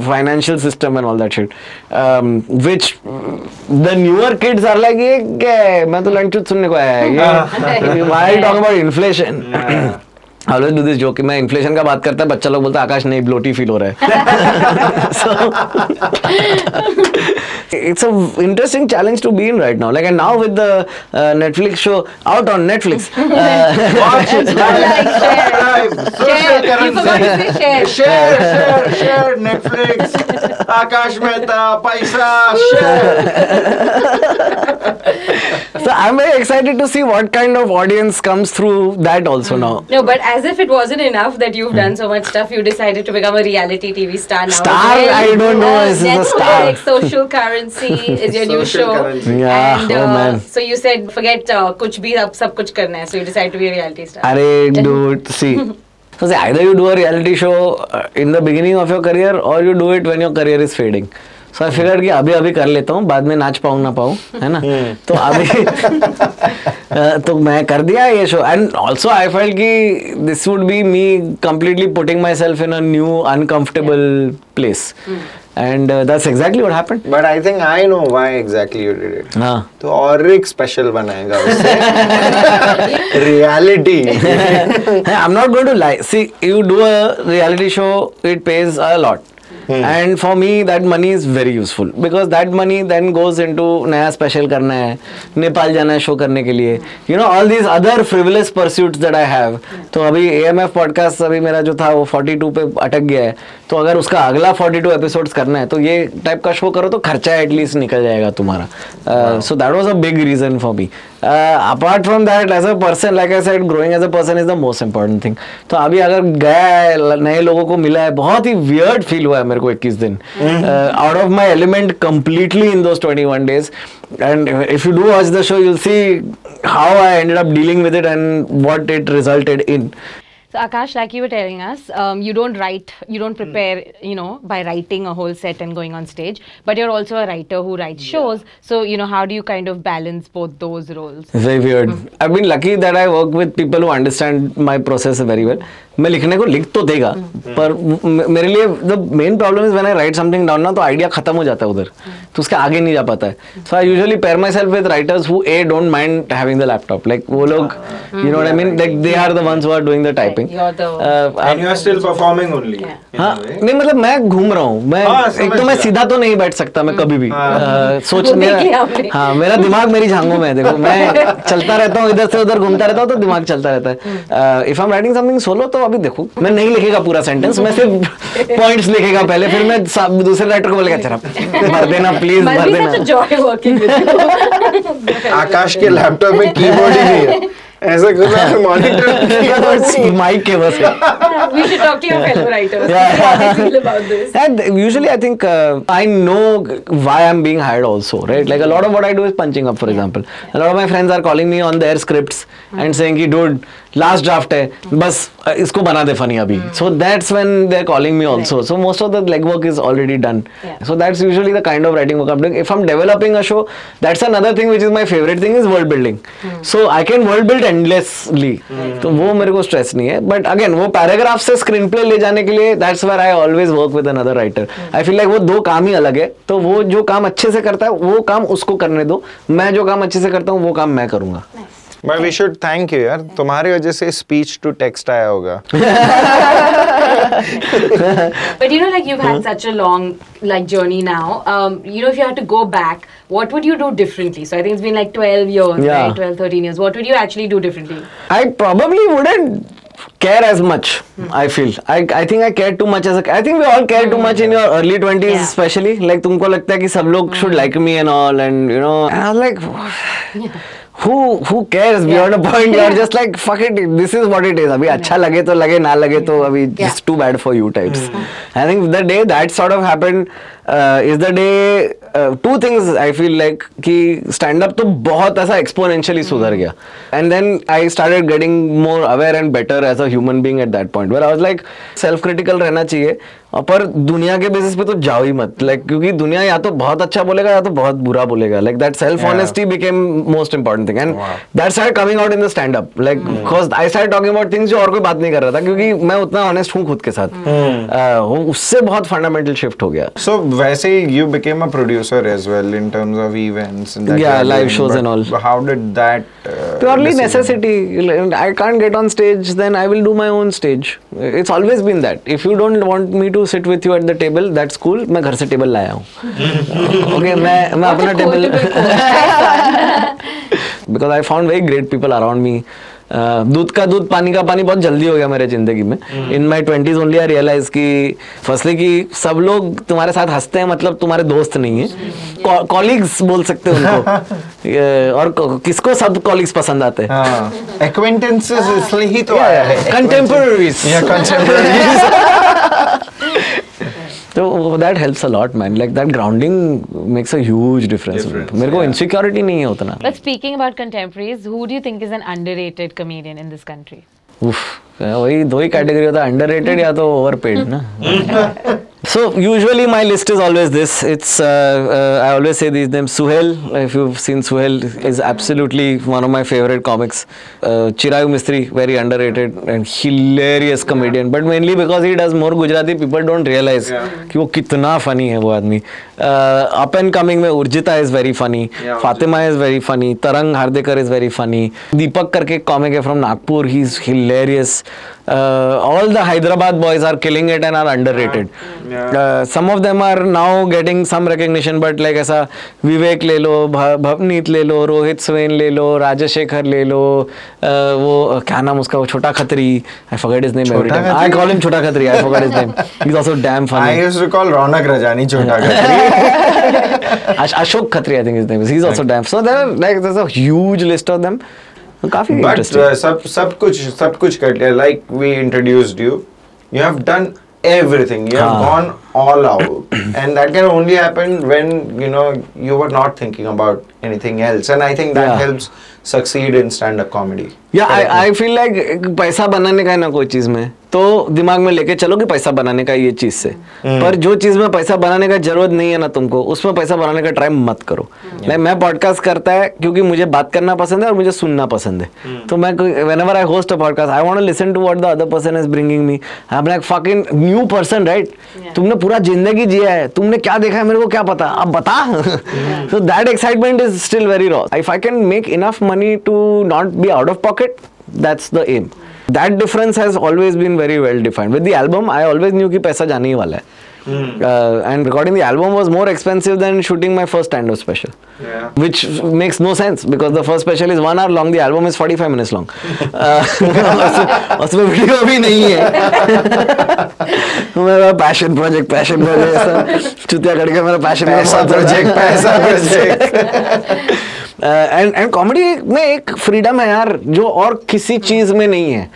S3: system and all that shit. Um, which the newer kids are like ये क्या है? मैं तो lunch सुनने को आया है ये why talk about जो कि मैं इन्फ्लेशन का बात करता है बच्चा लोग बोलता है आकाश नहीं ब्लोटी फील हो रहा है। It's a interesting challenge to be in right now like and now with the Netflix show out on Netflix
S1: Akash Mehta पैसा
S3: so I am very excited to see what kind of audience comes through that also now
S4: no but as if it wasn't enough that you've done hmm. so much stuff, you decided to become a reality TV star now.
S3: Star? I don't know. Uh, a star.
S4: Social currency is your new show.
S1: Currency.
S3: Yeah.
S4: And, uh, oh
S3: man.
S4: Uh, so you said forget uh, kuch bhi ab sab kuch karna hai. So you decided to be a reality star.
S3: Arey dude, see. So either you do a reality show uh, in the beginning of your career or you do it when your career is fading. So I figured कि अभी अभी कर लेता हूँ बाद में नाच पाऊँ ना पाऊँ है ना? तो अभी तो मैं कर दिया ये show and also I felt कि this would be me completely putting myself in a new uncomfortable place and that's exactly what happened
S1: but I think I know why exactly you did it
S3: हाँ।
S1: तो और एक special बनाएगा उससे। Reality
S3: I'm not going to lie. See, you do a reality show, it pays a lot. And me that money is very useful because that money then goes in to नया special करना है नेपाल जाना है show करने के लिए. You know all these other frivolous pursuits that I have तो अभी ए एम एफ़ पॉडकास्ट अभी मेरा जो था वो 42 पे अटक गया है. तो अगर उसका अगला 42 एपिसोड्स करना है तो ये टाइप का शो करो तो खर्चा एटलीस्ट निकल जाएगा तुम्हारा. So that was a big reason for me apart from that as a person like I said growing as a person is the most important thing तो अभी अगर गया है नए लोगों को मिला है बहुत ही वियर्ड फील हुआ है मेरे को 21 दिन। Out of my element completely in those 21 days and if you do watch the show you'll see how I ended up dealing with it and what it resulted in
S2: So Akash, like you were telling us, um, you don't write, you don't prepare, mm. you know, by writing a whole set and going on stage, but you're also a writer who writes yeah. shows. So you know, how do you kind of balance both those roles?
S3: It's very weird. Mm. I've been lucky that I work with people who understand my process very well. मैं लिखने को लिख तो देगा पर मेरे लिए the main problem is when I write something down ना तो आइडिया खत्म हो जाता है उधर तो उसके आगे नहीं जा पाता है so I usually pair myself with writers who uh don't mind having the laptop like वो लोग you know I mean like they are the ones who are doing the typing
S4: You're the-
S1: And you are still performing only. in
S3: हाँ नहीं मतलब मैं घूम रहा हूँ। मैं
S1: हाँ,
S3: एक तो मैं सीधा तो नहीं बैठ सकता मैं कभी भी।
S1: हाँ।
S3: सोच मेरा हाँ मेरा दिमाग मेरी झांगों में है देखो मैं चलता रहता हूँ इधर से उधर घूमता रहता हूँ तो दिमाग चलता रहता है। If I am writing something solo तो अभी देखो मैं नहीं लिखेगा पूरा सेंटेंस मैं सिर्फ़ पॉइंट्स लिखेगा पहले फिर मैं दूसरे राइटर को बोलेगा चला भर देना प्लीज़ भर
S4: a
S3: देना.
S1: आकाश के लैपटॉप में कीबोर्ड ही नहीं है। ऐसा खुला मॉनिटर
S3: माइक के बस है
S4: we should talk to your fellow writers.
S3: Yeah.
S4: How they feel about this.
S3: And usually, I think uh, I know why I'm being hired also, right? Like a lot of what I do is punching up, for example. A lot of my friends are calling me on their scripts and saying, "कि dude, last draft है बस इसको बना दे funny अभी। So that's when they are calling me also so most of the leg work is already done so that's usually the kind of writing work I doing if I am developing a show that's another thing which is my favourite thing is world building so I can world build endlessly तो वो मेरे को stress नहीं है. But again वो paragraph से screen play ले जाने के लिए that's where I always work with another writer I feel like वो दो काम ही अलग है. तो वो जो काम अच्छे से करता है वो काम उसको करने दो. मैं जो काम अच्छे से करता हूँ वो काम मैं करूँगा.
S1: But we should thank you यार तुम्हारी वजह से स्पीच टू टेक्स्ट आया होगा
S4: But you know, like you've had such a long like journey now. Um, you know, if you had to go back, what would you do differently? So I think it's been like 12 years,
S3: Yeah.
S4: right? 12, 13 years. What would you actually do differently?
S3: I probably wouldn't care as much. hmm. I feel. I I think I care too much as a. I think we all care hmm. too much in your early twenties,
S4: Yeah.
S3: especially. Like तुमको लगता है कि सब लोग should like me and all, and you know. And I was like. who who cares yeah. beyond a point you're just like fuck it this is what it is abhi acha lage to lage na lage to abhi yeah. It's too bad for you types mm. i think the day that sort of happened is the day two things I feel like कि stand up तो बहुत ऐसा exponentially सुधर गया। And then I started getting more aware and better as a human being at that point where I was like self critical रहना चाहिए। पर दुनिया के बेसिस पे तो जाओ ही मत। लाइक like, क्योंकि दुनिया या तो बहुत अच्छा बोलेगा या तो बहुत बुरा बोलेगा। Like that
S1: self
S3: honesty became most important thing and that sir coming out in the stand up like because I sir talking about things जो और कोई बात नहीं कर रहा था क्योंकि मैं उतना ऑनेस्ट हूँ खुद के साथ। Hmm. uh, उससे बहुत फंडामेंटल शिफ्ट हो गया।
S1: सो वैसे you became a producer as well in terms of events and that
S3: Yeah,
S1: you are
S3: live
S1: doing,
S3: shows
S1: but
S3: and all.
S1: How did that? Uh,
S3: purely
S1: decision-
S3: necessity I can't get on stage then I will do my own stage it's always been that if you don't want me to sit with you at the table that's cool मैं घर से table लाया हूँ okay मैं मैं अपना table because I found very great people around me दूध का दूध पानी का पानी बहुत जल्दी हो गया मेरे ज़िंदगी में। In my twenties only I realise कि फर्स्टली कि सब लोग तुम्हारे साथ हँसते हैं मतलब तुम्हारे दोस्त नहीं है। कॉलीग्स बोल सकते हो उनको। और किसको सब कॉलीग्स पसंद आते हैं?
S1: हाँ इसलिए ही तो आया है।
S3: कंटेम्पररीज. तो that helps a lot man like that grounding makes a huge
S1: difference
S3: मेरे को इनसिक्योरिटी नहीं है उतना.
S2: But speaking about contemporaries who do you think is an underrated comedian in this country
S3: उफ वही दो ही कैटेगरी होता है अंडररेटेड या तो ओवरपेड ना? So usually my list is always this. It's uh, uh, I always say these names. Suhail, if you've seen Suhail, is absolutely one of my favorite comics. Uh, Chirayu Mistry, very underrated and hilarious comedian. But mainly because he does more Gujarati, people don't realize
S1: Yeah.
S3: कि वो कितना funny है वो आदमी. Up and coming में Urjita is very funny Fatima is very funny Tarang Hardekar is very funny Deepak करके comic है from Nagpur he is hilarious all the Hyderabad boys are killing it and are underrated some of them are now getting some recognition but like ऐसा विवेक ले लो भवनीत ले लो रोहित स्वेन ले लो राजशेखर ले लो वो क्या नाम उसका वो छोटा Khatri I forget is name I call him छोटा Khatri I forget is name is also damn funny I
S1: used to call Raunak Rajani छोटा Khatri.
S3: Ash- Ashok Khatri, I think his name is. He's also damn. So there are like there's a huge list of them. काफी
S1: But
S3: interesting.
S1: uh, सब सब कुछ सब कुछ कर लिया like we introduced you you have done everything you have
S3: हाँ.
S1: gone all out and that can only happen when you know you were not thinking about anything else and i think that
S3: Yeah.
S1: helps succeed in stand up comedy
S3: या आई आई feel like पैसा बनाने का है ना कोई चीज़ में तो दिमाग में लेके चलो कि पैसा बनाने का ये चीज़ से। पर जो चीज़ में पैसा बनाने का ज़रूरत नहीं है ना तुमको उसमें पैसा बनाने का ट्राई मत करो। लाइक मैं पॉडकास्ट करता है क्योंकि मुझे बात करना पसंद है और मुझे सुनना पसंद है। तो मैं whenever I host a podcast I want listen to what the other person is bringing me I am like fucking new person right तुमने पूरा ज़िंदगी जिया है तुमने क्या देखा है मेरे को क्या पता? अब बता। So that excitement is still very raw if i can make enough money to not be out of pocket that's the aim that difference has always been very well defined with the album i always knew कि पैसा जाने ही वाला है uh, and recording the album was more expensive than shooting my first stand-up special
S1: Yeah.
S3: which makes no sense because the first special is one hour long the album is 45 minutes long uh, उसमें- उसमें video भी नहीं है मेरा passion project passion project चुतिया करके मेरा passion
S1: पैसा प्रोजेक्ट पैसा प्रोजेक्ट
S3: एंड एंड कॉमेडी में एक फ्रीडम है यार जो और किसी चीज़ में नहीं है।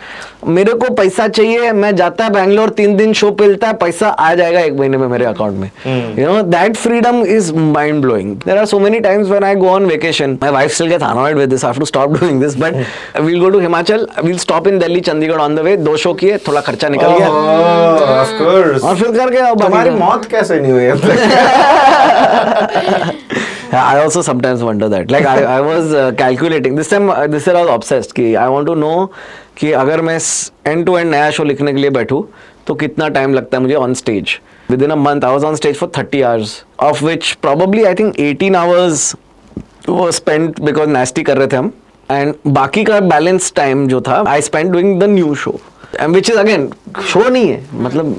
S3: मेरे को पैसा चाहिए मैं जाता है बैंगलोर तीन दिन शो मिलता है पैसा आ जाएगा एक महीने में मेरे अकाउंट में। You know that freedom is mind blowing there are so many times when I go on vacation my wife still gets annoyed with this have to stop doing this but we'll go to Himachal we'll stop in Delhi Chandigarh on the way दो show किए थोड़ा खर्चा निकल गया। और फिर करके बाकी-
S1: मौत कैसे नहीं हुई
S3: I also sometimes wonder that. Like I, I was uh, calculating. This time. Uh, this year I was obsessed I want to know कि अगर मैं end to end नया शो लिखने के लिए बैठूं तो कितना टाइम लगता है मुझे on stage within a month I was on stage for 30 hours of which probably I think 18 hours वो स्पेंड बिकॉज़ नेस्टी कर रहे थे हम. एंड बाकी का बैलेंस टाइम जो था I spend doing the new show and which is again show नहीं है. मतलब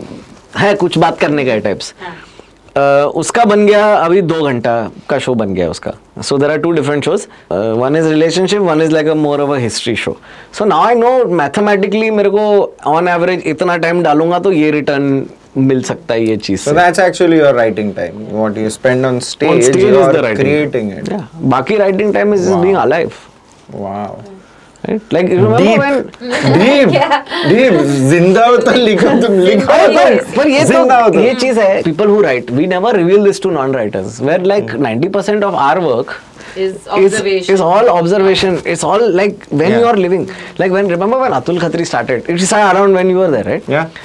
S3: है कुछ बात करने का टाइप्स Uh, उसका बन गया अभी दो घंटा का शो बन गया उसका so there are two different shows one is relationship one is like a more of a history show so now I know mathematically मेरे को ऑन एवरेज इतना टाइम डालूँगा तो ये रिटर्न मिल सकता है ये चीज़
S1: So that's actually your writing time. What you spend on stage,
S3: On stage
S1: you
S3: is
S1: are
S3: the writing.
S1: creating it.
S3: Yeah. बाकी writing time is being alive
S1: Wow.
S3: Right like remember
S1: Deep.
S3: When
S1: Deep. Deep. जिंदा होता लिखो तुम लिखो
S3: पर
S1: तुम
S3: पर ये
S1: जिंदा हो
S3: तो
S1: तुम।
S3: ये चीज है people who write we never reveal this to non writers where like 90% of our work
S4: Is
S3: is,
S4: observation.
S3: is all observation. It's all like when
S1: Yeah.
S3: you are living. Like when remember when Atul Khatri started. It is around when you were there, right?
S1: Yeah.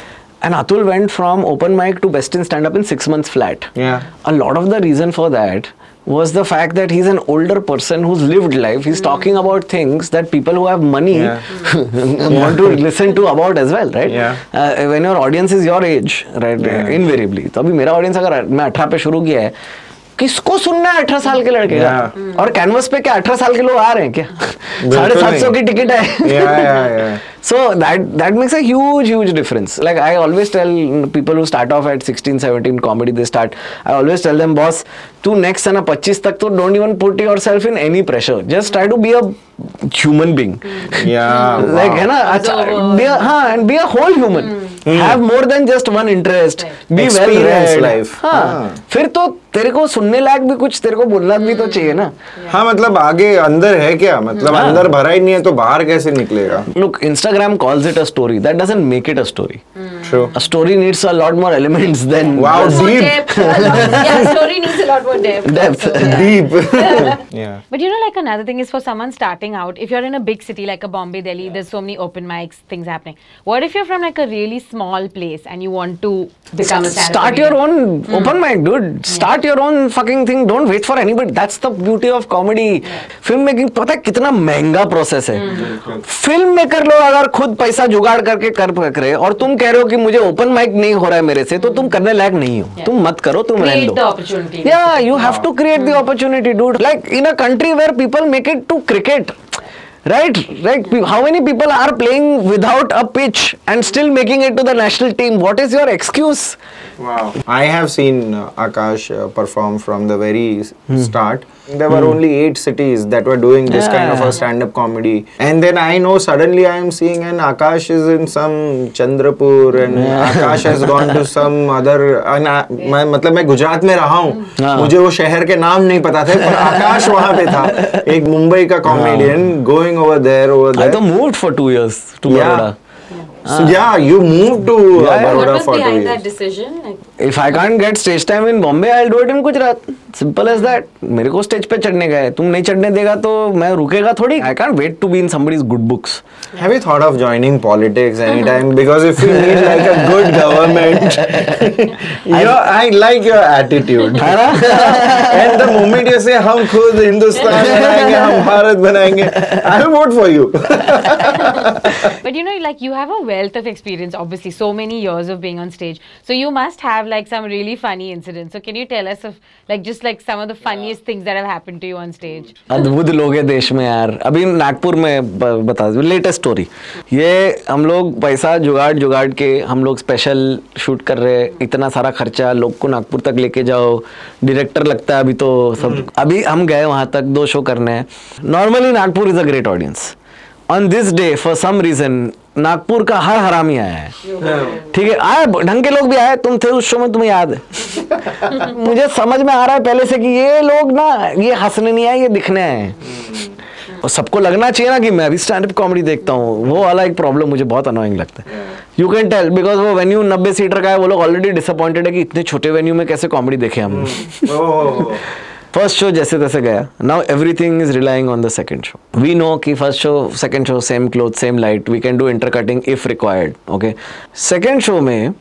S3: And Atul went from open mic to best in stand up in six months flat.
S1: Yeah.
S3: A lot of the reason for that was the fact that he's an older person who's lived life. He's talking about things that people who have money
S1: Yeah.
S3: want to listen to about as well, right?
S1: Yeah.
S3: Uh, when your audience is your age, right?
S1: Yeah.
S3: Invariably. तो अभी मेरा audience अगर मैं अठारह पे शुरू किया है किसको सुनना है अठारह साल के लड़के का? और कैनवस पे क्या अठारह साल के लोग आ रहे हैं क्या? साढ़े सात सौ की टिकट है। So that that makes a huge huge difference like I always tell people who start off at sixteen seventeen comedy they start I always tell them boss तू नेक्स्ट है ना पच्चीस तक तो don't even put yourself in any pressure just try to be a human being like है ना अच्छा हाँ and be a whole human have more than just one interest be well
S1: life
S3: हाँ. फिर तो तेरे को सुनने लायक भी कुछ तेरे को बोलना भी तो चाहिए ना
S1: हाँ मतलब आगे अंदर है क्या मतलब
S3: हाँ.
S1: अंदर भरा ही नहीं है तो बाहर कैसे निकलेगा
S3: look Instagram calls it a story that doesn't make it a story
S1: True.
S3: a story needs a lot more elements than
S1: Wow,
S3: just
S4: More
S1: deep.
S4: depth. a lot- yeah, story needs a lot more depth.
S3: Depth.
S4: also, yeah.
S1: Deep. yeah.
S2: But you know, like another thing is for someone starting out, if you're in a big city like a Bombay, Delhi, there's so many open mics, things happening. What if you're from like a really small place and you want to
S4: Become a stand-up
S3: start your own fucking thing don't wait for anybody that's the beauty of comedy film making पता है कितना महँगा process है। mm-hmm. Film maker लोग अगर खुद पैसा जुगाड़ करके कर रहे और तुम कह रहे हो कि मुझे ओपन माइक नहीं हो रहा है मेरे से तो तुम करने लायक नहीं हो। तुम मत करो तुम रह
S4: लो
S3: या you have to create the opportunity dude like in a country where people make it to cricket right right how many people are playing without a pitch and still making it to the national team what is your excuse
S1: Wow. I have seen uh, Akash uh, perform from the very s-
S3: Hmm.
S1: start. There were only eight cities that were doing this kind of a stand-up comedy, and then I know suddenly I am seeing an Akash is in some Chandrapur, and Akash has gone to some other. And I, मैं मतलब मैं गुजरात में रहा हूँ
S3: हाँ.
S1: मुझे वो शहर के नाम नहीं पता थे पर आकाश वहाँ पे था एक मुंबई का comedian going over there over
S3: I
S1: there
S3: तो moved for two years to
S1: Yeah.
S3: Baroda.
S1: So yeah, you moved to uh,
S3: Yeah, yeah.
S4: What
S1: Baroda
S4: was
S1: for two years.
S4: that decision? Like,
S3: if I can't get stage time in Bombay I do it in Gujarat simple as that मेरे को stage पे चढ़ने का है तुम नहीं चढ़ने देगा तो मैं रुकेगा थोड़ी I can't wait to be in somebody's good books
S1: Have you thought of joining politics anytime? Because if you need like a good government, you know, I like your attitude.
S3: है ना
S1: and the moment you say हम खुद हिंदुस्तान बनाएँगे हम भारत बनाएँगे I will vote for you
S2: But you know, like you have a wealth of experience, obviously, so many years of being on stage. So you must have like some really funny incidents. So can you tell us of like just like some of the funniest things that have happened to you on stage?
S3: अद्भुत लोग हैं देश में यार अभी नागपुर में ब- बता लेटेस्ट स्टोरी ये हम लोग पैसा जुगाड़ जुगाड़ के हम लोग स्पेशल शूट कर रहे हैं इतना सारा खर्चा लोग को नागपुर तक लेके जाओ डायरेक्टर लगता है अभी तो सब अभी हम गए वहाँ तक दो शो करने हैं normally Nagpur is a great audience on this day for some reason Nagpur का हर हरामी आया है। ठीक है आए ढंग के लोग भी आए तुम थे उस शो में तुम्हें याद है। मुझे समझ में आ रहा है पहले से कि ये लोग ना ये हंसने नहीं आए ये दिखने आए और सबको लगना चाहिए ना कि मैं भी स्टैंड अप कॉमेडी देखता हूँ। वो वाला एक प्रॉब्लम मुझे बहुत अनोइंग लगता है। यू कैन टेल बिकॉज़ वो वेन्यू नब्बे सीटर का है वो लोग ऑलरेडी डिसअपॉइंटेड है कि इतने छोटे वेन्यू में कैसे कॉमेडी देखे हम। फ़र्स्ट शो जैसे तैसे गया। Now everything is relying on the second show we know कि first show second show same cloth same light we can do intercutting if required okay second show में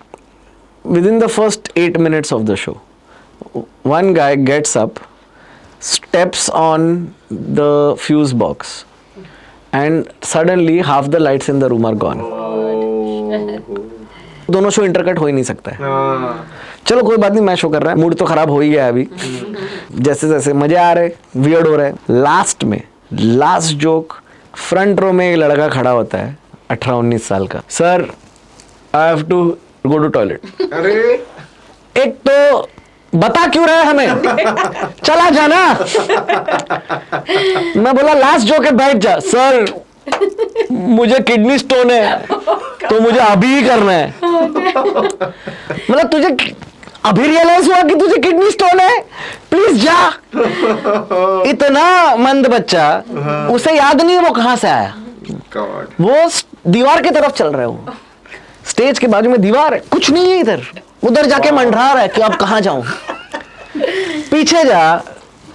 S3: within the first eight minutes of the show one guy gets up steps on the fuse box and suddenly half the lights in the room are gone. दोनों show intercut हो ही नहीं सकता है। चलो कोई बात नहीं मैं शो कर रहा है। मूड तो खराब हो ही गया अभी। जैसे जैसे मज़े आ रहे वियर्ड हो रहे। लास्ट में लास्ट जोक फ्रंट रो में एक लड़का खड़ा होता है अठारह उन्नीस साल का। Sir I have to go to toilet
S1: अरे!
S3: एक तो बता क्यों रहे हमें? चला जाना। मैं बोला लास्ट जो है बैठ जा। सर मुझे किडनी स्टोन है तो मुझे अभी ही करना है। मतलब तुझे अभी रियलाइज़ हुआ कि तुझे किडनी स्टोन है? प्लीज़ जा। इतना मंद बच्चा उसे याद नहीं है वो कहाँ से आया।
S1: God.
S3: वो दीवार की तरफ़ चल रहे हो। स्टेज के बाजू में दीवार है कुछ नहीं है इधर। उधर जाके wow. मंडरा रहा है कि अब कहाँ जाऊँ। पीछे जा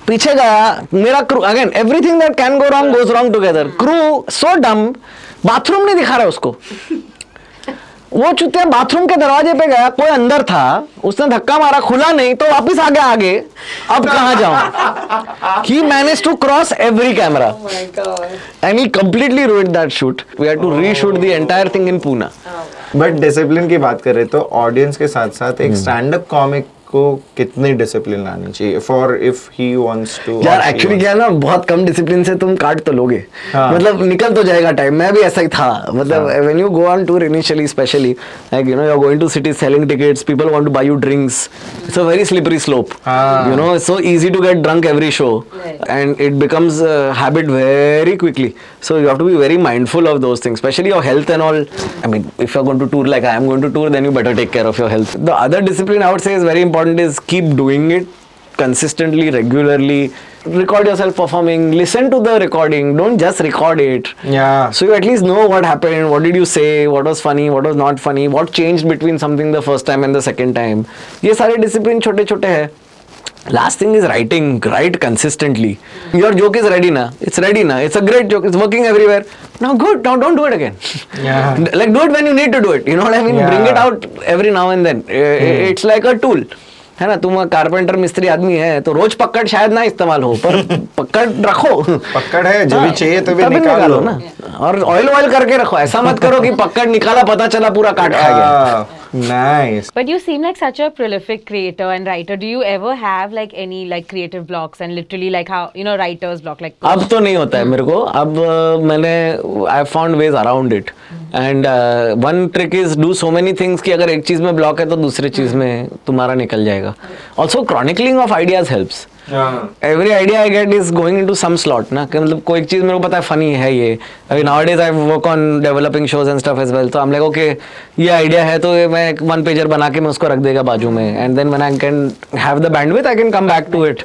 S3: पीछे गया मेरा crew again everything that can go wrong goes wrong together crew so dumb bathroom नहीं दिखा रहा उसको। वो चुतिया बाथरूम के दरवाजे पे गया कोई अंदर था उसने धक्का मारा खुला नहीं तो वापस आ गया आगे। अब कहा जाऊँ? He manage to
S4: cross every camera
S3: and he completely and that shoot we had to reshoot the entire thing in Poona
S1: thing but discipline की बात करें तो ऑडियंस के साथ साथ एक स्टैंड अप कॉमिक को कितनी डिसिप्लिन लानी चाहिए? For if he wants to
S3: यार एक्चुअली क्या ना बहुत कम डिसिप्लिन से तुम काट तो लोगे।
S1: हाँ।
S3: मतलब निकल तो जाएगा टाइम मैं भी ऐसा ही था। मतलब when you go on tour initially specially like you know you are going to city selling tickets people want to buy you drinks it's a very slippery slope
S1: हाँ।
S3: you know it's so easy to get drunk every show.
S4: Right.
S3: and it becomes a habit very quickly. so you have to be very mindful of those things especially your health and all i mean if you're going to tour like i am going to tour then you better take care of your health the other discipline i would say is very important is keep doing it consistently regularly record yourself performing listen to the recording don't just record it
S1: Yeah.
S3: so you at least know what happened what did you say what was funny what was not funny what changed between something the first time and the second time ये सारे discipline छोटे छोटे हैं last thing is writing right consistently your joke is ready ना it's ready ना it's a great joke it's working everywhere now good now don't do it again like do it when you need to do it you know I mean bring it out every now and then it's like a tool है ना? तुम carpenter मिस्त्री आदमी है तो रोज पकड़ शायद ना इस्तेमाल हो पर पकड़ रखो।
S1: पकड़ है जब भी
S3: हाँ,
S1: चाहिए तो
S3: तभी
S1: निकालो,
S3: निकालो ना। और ऑयल ऑयल करके रखो। ऐसा मत करो कि पकड़ निकाला पता चला पूरा काट खा गया।
S1: हाँ।
S2: Nice But you seem like such a prolific creator and writer. Do you ever have like any like creative blocks and literally like how you know writer's block like
S3: अब तो नहीं होता है मेरे को अब uh, मैंने I found ways around it and one trick is do so many things कि अगर एक चीज़ में ब्लॉक है तो दूसरी चीज़ में तुम्हारा निकल जाएगा also chronicling of ideas helps every idea I get is going into some slot ना? कि मतलब कोई एक चीज़ मेरे को पता है फनी है ये। अभी nowadays I work on developing shows and stuff as well तो हम लाइक ओके ये आइडिया है तो मैं एक वन पेजर बना के मैं उसको रख देगा बाजू में। And then when I can have the bandwidth I can come back to
S4: it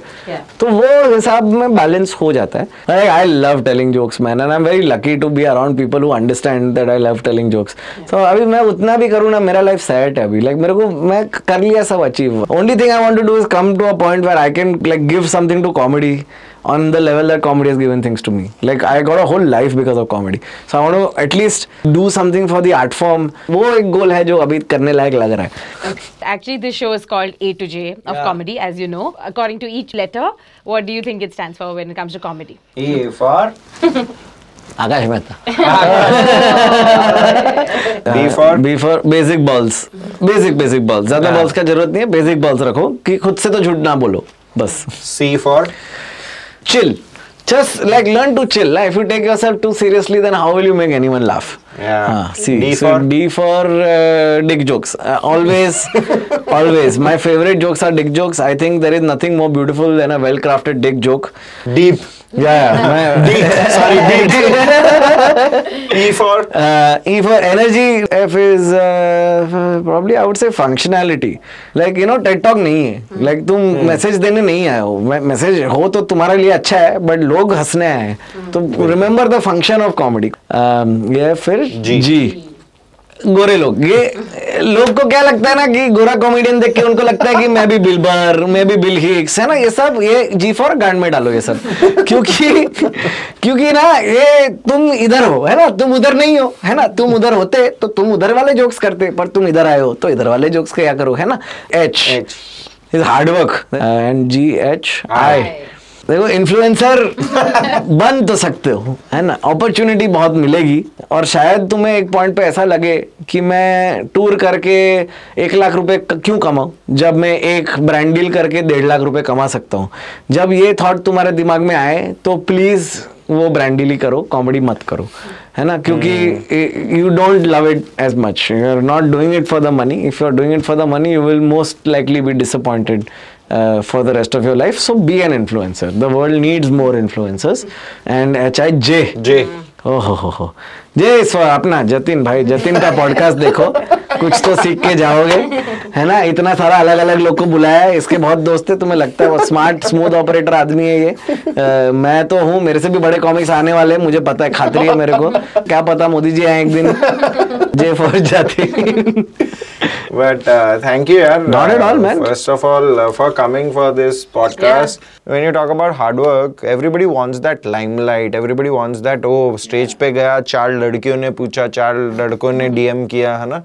S3: तो वो हिसाब में बैलेंस हो जाता है। I love telling jokes man and I am very lucky to be around people who understand that I love telling jokes तो अभी मैं उतना भी करूँ ना मेरा लाइफ सेट है अभी। लाइक मेरे को मैं कर लिया सब achieve only thing I want to do is come to a point where I can like give something to comedy on the level that comedy has given things to me like i got a whole life because of comedy so i want to at least do something for the art form वो एक गोल है जो अभी करने लायक लग रहा है
S2: Actually, this show is called A to J of yeah. comedy, as you know. According to each letter, what do you think it stands for when it comes to comedy?
S1: E for
S3: Akash Mehta
S1: B for
S3: B for basic balls basic basic balls ज़्यादा balls का ज़रूरत नहीं है basic balls रखो कि खुद से तो झूठ ना बोलो बस।
S1: C for?
S3: Chill. Just like learn to chill. If you take yourself too seriously then how will you make anyone laugh?
S1: Yeah.
S3: Ah, see
S1: D
S3: so
S1: for?
S3: d for uh, dick jokes. Uh, always always. My favorite jokes are dick jokes. I think there is nothing more beautiful than a well crafted dick joke.
S1: Deep.
S3: Functionality like you know TikTok नहीं है. Like तुम message देने नहीं आए message हो तो तुम्हारे लिए अच्छा है बट लोग हंसने आए तो remember the function of comedy फिर जी गोरे लोग। ये लोग को क्या लगता है ना कि गोरा कॉमेडियन देख के उनको लगता है कि मैं भी बिल बर मैं भी बिल हिक्स है ना? ये सब ये जी फॉर गांड में डालो ये सब। क्योंकि क्योंकि ना ये तुम इधर हो है ना? तुम उधर नहीं हो है ना? तुम उधर होते तो तुम उधर वाले जोक्स करते पर तुम इधर आए हो तो इधर वाले जोक्स क्या करो है ना?
S1: H.
S3: Is hard work and G H I देखो इन्फ्लुएंसर बन तो सकते हो है ना? अपॉर्चुनिटी बहुत मिलेगी। और शायद तुम्हें एक पॉइंट पे ऐसा लगे कि मैं टूर करके एक लाख रुपए क्यों कमाऊं? जब मैं एक ब्रांड डील करके डेढ़ लाख रुपए कमा सकता हूँ। जब ये थॉट तुम्हारे दिमाग में आए तो प्लीज़ वो ब्रांड डील ही करो कॉमेडी मत करो है ना? क्योंकि you don't love it as much you are not doing it for the money if you are doing it for the money you will most likely be disappointed. Uh, for the rest of your life. So be an influencer. The world needs more influencers. And HI J.
S1: J.
S3: ओ हो हो J is for अपना जतिन भाई जतिन का podcast देखो कुछ तो सीख के जाओगे है ना? इतना सारा अलग अलग लोग को बुलाया है इसके बहुत दोस्त है तुम्हें लगता है वो स्मार्ट स्मूथ ऑपरेटर आदमी है ये। आ, मैं तो हूँ मेरे से भी बड़े कॉमिक्स आने वाले हैं मुझे पता है खातरी है मेरे को। क्या पता मोदी जी आए एक दिन जे फौज
S1: जाते। बट थैंक यू यार
S3: not at all man
S1: first of all for coming for this podcast when you talk about hard work everybody wants that limelight everybody wants that O stage पे गया चार लड़कियों ने पूछा चार लड़कों ने डीएम किया है ना?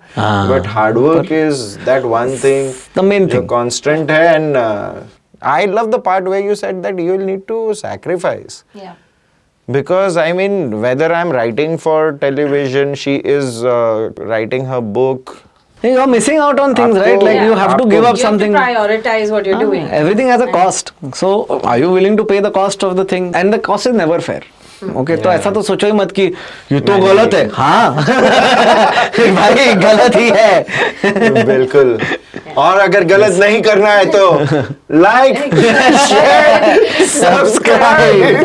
S1: But hard work is that one thing.
S3: The main thing.
S1: constant hai and uh, I love the part where you said that you will need to sacrifice.
S4: Yeah.
S1: Because I mean, whether I'm writing for television, she is uh, writing her book.
S3: You're missing out on things, Aapko,
S1: right?
S3: Like yeah. you have Aapko,
S1: to
S3: give up something.
S4: prioritize what you're ah, doing.
S3: Everything has a cost. So, are you willing to pay the cost of the thing? And the cost is never fair. Okay तो ऐसा तो सोचो ही मत कि ये तो गलत है। हाँ। भाई गलत ही है।
S1: बिल्कुल। और अगर गलत नहीं करना है तो लाइक शेयर सब्सक्राइब